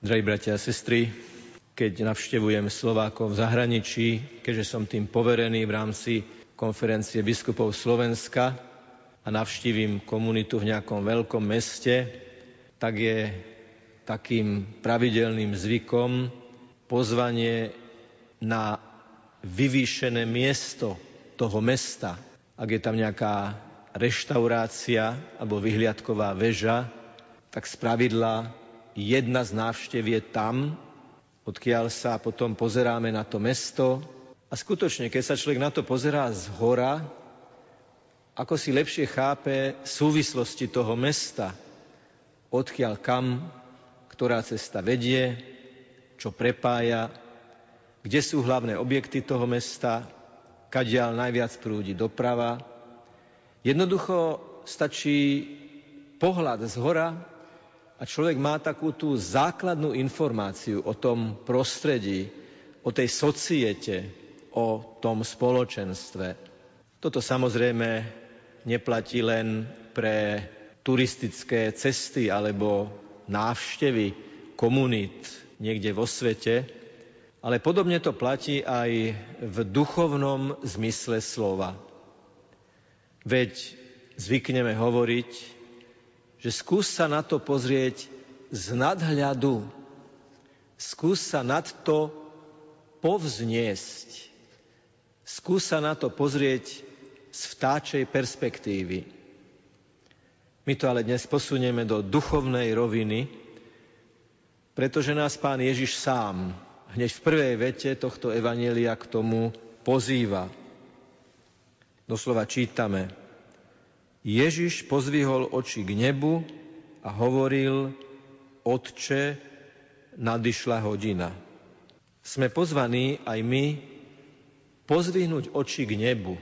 Drahí bratia a sestry, keď navštevujem Slovákov v zahraničí, keďže som tým poverený v rámci konferencie biskupov Slovenska a navštívim komunitu v nejakom veľkom meste, tak je takým pravidelným zvykom pozvanie na vyvýšené miesto toho mesta. Ak je tam nejaká reštaurácia alebo vyhliadková väža, tak spravidla jedna z návštev je tam, odkiaľ sa potom pozeráme na to mesto. A skutočne, keď sa človek na to pozerá z hora, ako si lepšie chápe súvislosti toho mesta, odkiaľ kam, ktorá cesta vedie, čo prepája, kde sú hlavné objekty toho mesta, kadiaľ najviac prúdi doprava. Jednoducho stačí pohľad z hora a človek má takú tú základnú informáciu o tom prostredí, o tej societe, o tom spoločenstve. Toto samozrejme neplatí len pre turistické cesty alebo návštevy komunít niekde vo svete, ale podobne to platí aj v duchovnom zmysle slova. Veď zvykneme hovoriť, že skús sa na to pozrieť z nadhľadu. Skús sa nad to povzniesť. Skús sa na to pozrieť z vtáčej perspektívy. My to ale dnes posunieme do duchovnej roviny, pretože nás pán Ježiš sám hneď v prvej vete tohto evanielia k tomu pozýva. Doslova čítame. Ježiš pozvihol oči k nebu a hovoril, Otče, nadišla hodina. Sme pozvaní aj my pozvihnúť oči k nebu.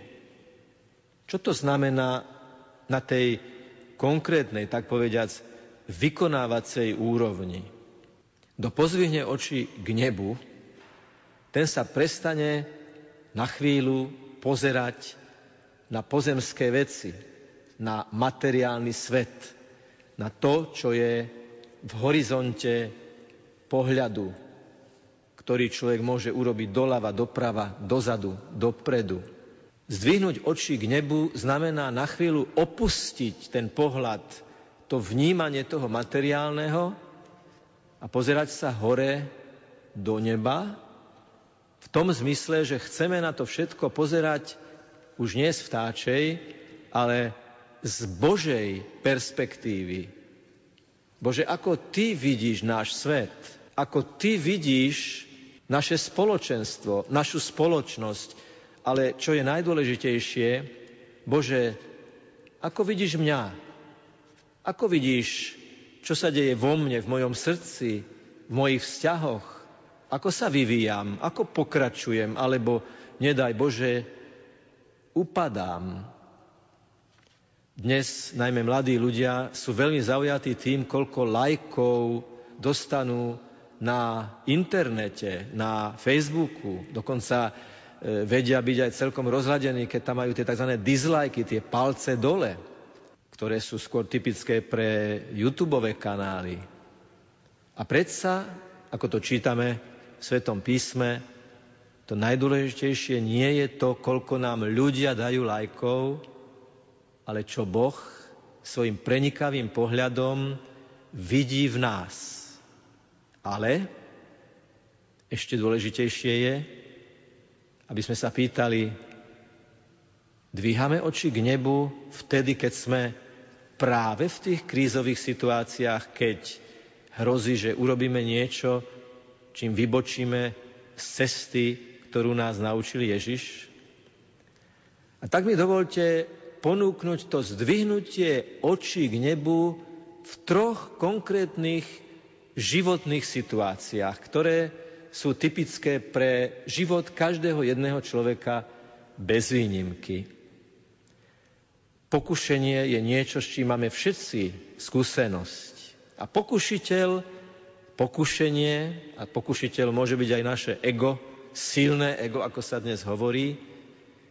Čo to znamená na tej konkrétnej, tak povediac, vykonávacej úrovni? Kto pozvihne oči k nebu, ten sa prestane na chvíľu pozerať na pozemské veci, na materiálny svet, na to, čo je v horizonte pohľadu, ktorý človek môže urobiť doľava, doprava, dozadu, dopredu. Zdvihnúť oči k nebu znamená na chvíľu opustiť ten pohľad, to vnímanie toho materiálneho a pozerať sa hore do neba v tom zmysle, že chceme na to všetko pozerať už nie z vtáčej, ale z Božej perspektívy. Bože, ako Ty vidíš náš svet, ako Ty vidíš naše spoločenstvo, našu spoločnosť, ale čo je najdôležitejšie, Bože, ako vidíš mňa? Ako vidíš, čo sa deje vo mne, v mojom srdci, v mojich vzťahoch? Ako sa vyvíjam? Ako pokračujem? Alebo, nedaj Bože, upadám? Dnes najmä mladí ľudia sú veľmi zaujatí tým, koľko lajkov dostanú na internete, na Facebooku. Dokonca e, vedia byť aj celkom rozhľadení, keď tam majú tie tzv. dislajky, tie palce dole, ktoré sú skôr typické pre YouTube kanály. A predsa, ako to čítame v Svetom písme, to najdôležitejšie nie je to, koľko nám ľudia dajú lajkov, ale čo Boh svojim prenikavým pohľadom vidí v nás. Ale ešte dôležitejšie je, aby sme sa pýtali, dvíhame oči k nebu vtedy, keď sme práve v tých krízových situáciách, keď hrozí, že urobíme niečo, čím vybočíme z cesty, ktorú nás naučil Ježiš. A tak mi dovolte ponúknuť to zdvihnutie očí k nebu v troch konkrétnych životných situáciách, ktoré sú typické pre život každého jedného človeka bez výnimky. Pokušenie je niečo, s čím máme všetci skúsenosť. A pokušiteľ, pokušenie, a pokušiteľ môže byť aj naše ego, silné ego, ako sa dnes hovorí,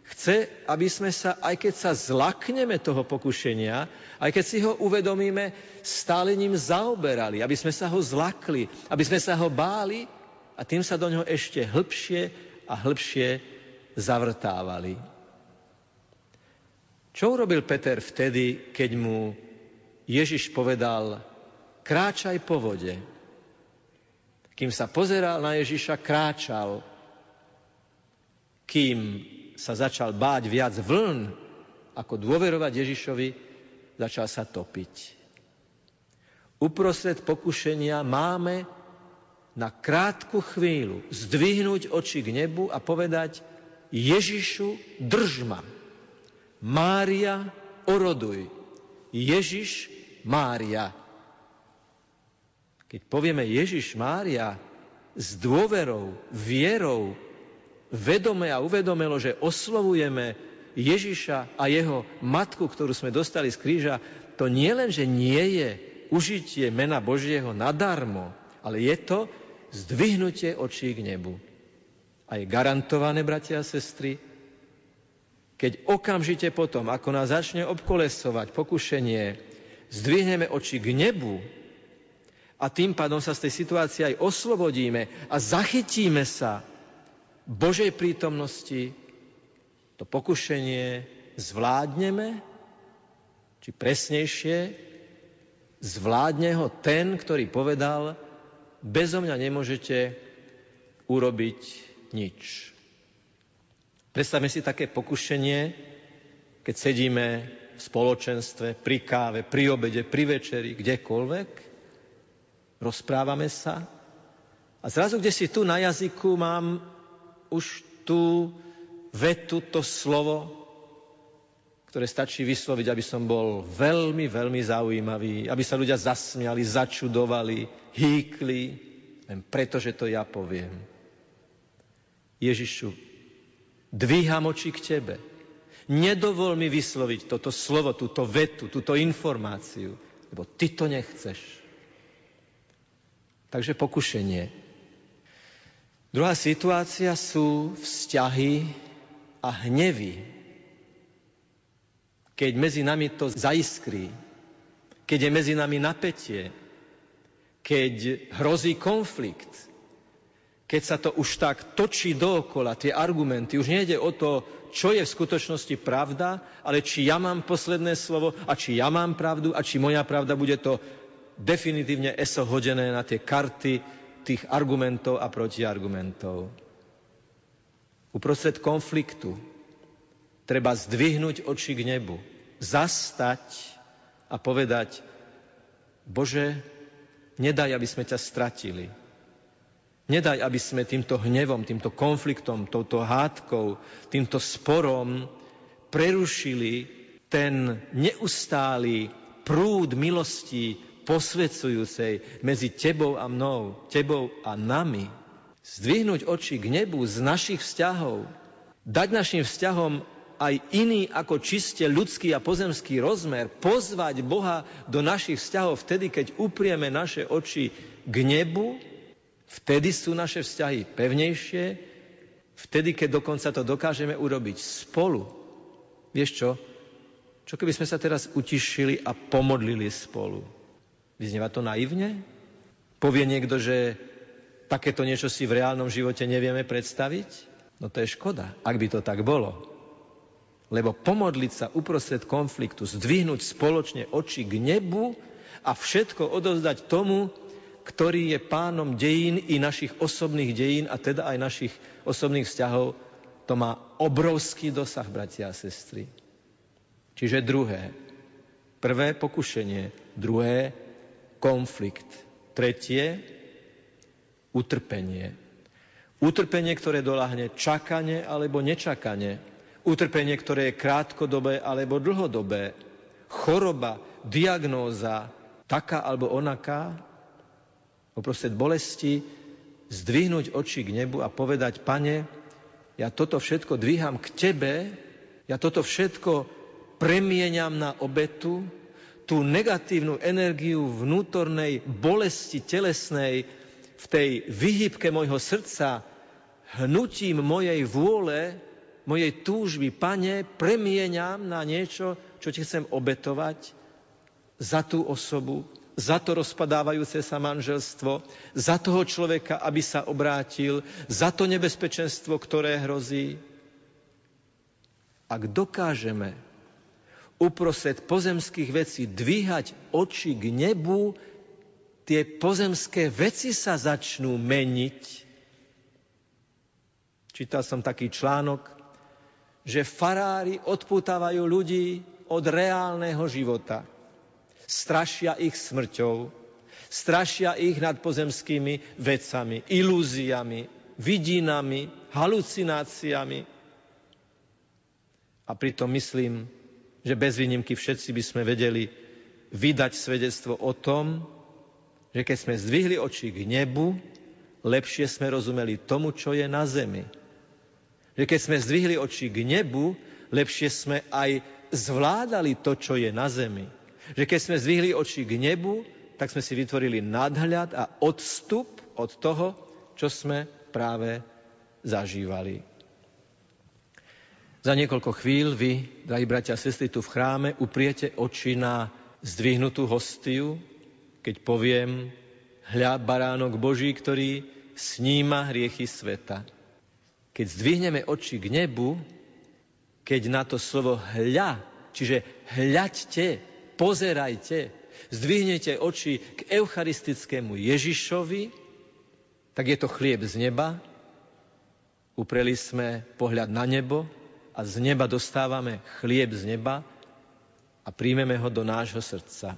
Chce, aby sme sa, aj keď sa zlakneme toho pokušenia, aj keď si ho uvedomíme, stále ním zaoberali, aby sme sa ho zlakli, aby sme sa ho báli a tým sa do ňoho ešte hĺbšie a hĺbšie zavrtávali. Čo urobil Peter vtedy, keď mu Ježiš povedal, kráčaj po vode. Kým sa pozeral na Ježiša, kráčal. Kým sa začal báť viac vln, ako dôverovať Ježišovi, začal sa topiť. Uprostred pokušenia máme na krátku chvíľu zdvihnúť oči k nebu a povedať Ježišu, drž ma. Mária, oroduj. Ježiš, Mária. Keď povieme Ježiš, Mária, s dôverou, vierou, vedome a uvedomelo, že oslovujeme Ježiša a jeho matku, ktorú sme dostali z kríža, to nie len, že nie je užitie mena Božieho nadarmo, ale je to zdvihnutie očí k nebu. A je garantované, bratia a sestry, keď okamžite potom, ako nás začne obkolesovať pokušenie, zdvihneme oči k nebu a tým pádom sa z tej situácie aj oslobodíme a zachytíme sa Božej prítomnosti, to pokušenie zvládneme, či presnejšie, zvládne ho ten, ktorý povedal, bezo mňa nemôžete urobiť nič. Predstavme si také pokušenie, keď sedíme v spoločenstve, pri káve, pri obede, pri večeri, kdekoľvek, rozprávame sa a zrazu, kde si tu na jazyku mám už tú vetu, to slovo, ktoré stačí vysloviť, aby som bol veľmi, veľmi zaujímavý, aby sa ľudia zasmiali, začudovali, hýkli, len preto, že to ja poviem. Ježišu, Dvíham oči k Tebe. Nedovol mi vysloviť toto slovo, túto vetu, túto informáciu, lebo Ty to nechceš. Takže pokušenie. Druhá situácia sú vzťahy a hnevy. Keď medzi nami to zaiskrí, keď je medzi nami napätie, keď hrozí konflikt, keď sa to už tak točí dookola, tie argumenty, už nejde o to, čo je v skutočnosti pravda, ale či ja mám posledné slovo a či ja mám pravdu a či moja pravda bude to definitívne eso hodené na tie karty tých argumentov a protiargumentov. Uprostred konfliktu treba zdvihnúť oči k nebu, zastať a povedať, Bože, nedaj, aby sme ťa stratili Nedaj, aby sme týmto hnevom, týmto konfliktom, touto hádkou, týmto sporom prerušili ten neustály prúd milostí posvedzujúcej medzi tebou a mnou, tebou a nami. Zdvihnúť oči k nebu z našich vzťahov, dať našim vzťahom aj iný ako čiste ľudský a pozemský rozmer, pozvať Boha do našich vzťahov vtedy, keď uprieme naše oči k nebu Vtedy sú naše vzťahy pevnejšie, vtedy, keď dokonca to dokážeme urobiť spolu. Vieš čo? Čo keby sme sa teraz utišili a pomodlili spolu? Vyznieva to naivne? Povie niekto, že takéto niečo si v reálnom živote nevieme predstaviť? No to je škoda, ak by to tak bolo. Lebo pomodliť sa uprostred konfliktu, zdvihnúť spoločne oči k nebu a všetko odovzdať tomu, ktorý je pánom dejín i našich osobných dejín a teda aj našich osobných vzťahov, to má obrovský dosah, bratia a sestry. Čiže druhé. Prvé pokušenie, druhé konflikt, tretie utrpenie. Utrpenie, ktoré doláhne čakanie alebo nečakanie. Utrpenie, ktoré je krátkodobé alebo dlhodobé. Choroba, diagnóza, taká alebo onaká, uprostred bolesti zdvihnúť oči k nebu a povedať, pane, ja toto všetko dvíham k tebe, ja toto všetko premieňam na obetu, tú negatívnu energiu vnútornej bolesti telesnej v tej vyhybke môjho srdca hnutím mojej vôle mojej túžby, pane, premieňam na niečo, čo ti chcem obetovať za tú osobu, za to rozpadávajúce sa manželstvo, za toho človeka, aby sa obrátil, za to nebezpečenstvo, ktoré hrozí. Ak dokážeme uprostred pozemských vecí dvíhať oči k nebu, tie pozemské veci sa začnú meniť. Čítal som taký článok, že farári odputávajú ľudí od reálneho života strašia ich smrťou, strašia ich nad pozemskými vecami, ilúziami, vidinami, halucináciami. A pritom myslím, že bez výnimky všetci by sme vedeli vydať svedectvo o tom, že keď sme zdvihli oči k nebu, lepšie sme rozumeli tomu, čo je na zemi. Že keď sme zdvihli oči k nebu, lepšie sme aj zvládali to, čo je na zemi. Že keď sme zvihli oči k nebu, tak sme si vytvorili nadhľad a odstup od toho, čo sme práve zažívali. Za niekoľko chvíľ vy, drahí bratia a sestry, tu v chráme upriete oči na zdvihnutú hostiu, keď poviem, hľa baránok Boží, ktorý sníma hriechy sveta. Keď zdvihneme oči k nebu, keď na to slovo hľa, čiže hľaďte, pozerajte, zdvihnete oči k eucharistickému Ježišovi, tak je to chlieb z neba. Upreli sme pohľad na nebo a z neba dostávame chlieb z neba a príjmeme ho do nášho srdca.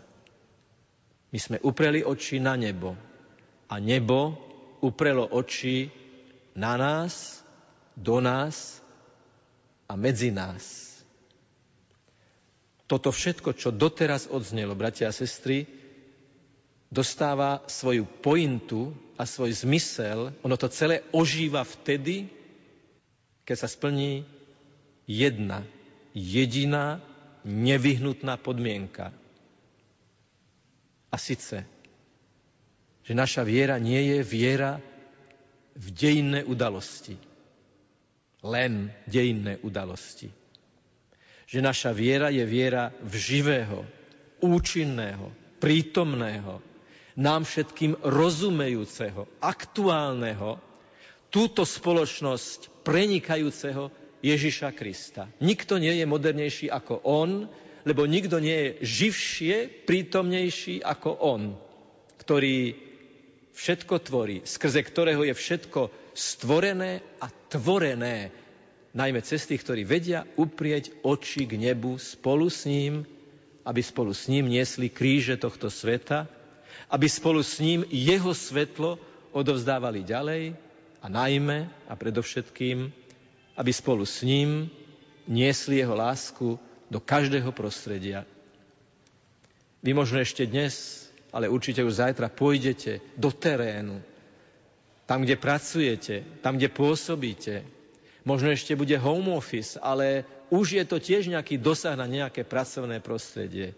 My sme upreli oči na nebo a nebo uprelo oči na nás, do nás a medzi nás. Toto všetko, čo doteraz odznelo, bratia a sestry, dostáva svoju pointu a svoj zmysel, ono to celé ožíva vtedy, keď sa splní jedna, jediná, nevyhnutná podmienka. A sice, že naša viera nie je viera v dejinné udalosti. Len dejinné udalosti že naša viera je viera v živého, účinného, prítomného, nám všetkým rozumejúceho, aktuálneho, túto spoločnosť prenikajúceho Ježiša Krista. Nikto nie je modernejší ako on, lebo nikto nie je živšie, prítomnejší ako on, ktorý všetko tvorí, skrze ktorého je všetko stvorené a tvorené najmä cez tých, ktorí vedia uprieť oči k nebu spolu s ním, aby spolu s ním niesli kríže tohto sveta, aby spolu s ním jeho svetlo odovzdávali ďalej a najmä a predovšetkým, aby spolu s ním niesli jeho lásku do každého prostredia. Vy možno ešte dnes, ale určite už zajtra pôjdete do terénu, tam, kde pracujete, tam, kde pôsobíte, Možno ešte bude home office, ale už je to tiež nejaký dosah na nejaké pracovné prostredie.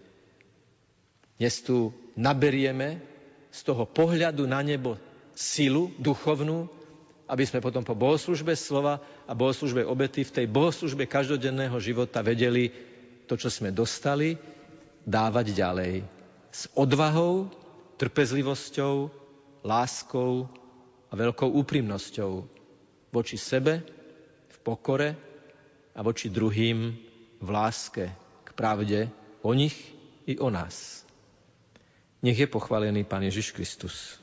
Dnes tu naberieme z toho pohľadu na nebo silu duchovnú, aby sme potom po bohoslužbe slova a bohoslužbe obety v tej bohoslužbe každodenného života vedeli to, čo sme dostali, dávať ďalej. S odvahou, trpezlivosťou, láskou a veľkou úprimnosťou voči sebe, pokore a voči druhým v láske k pravde o nich i o nás. Nech je pochválený Pán Ježiš Kristus.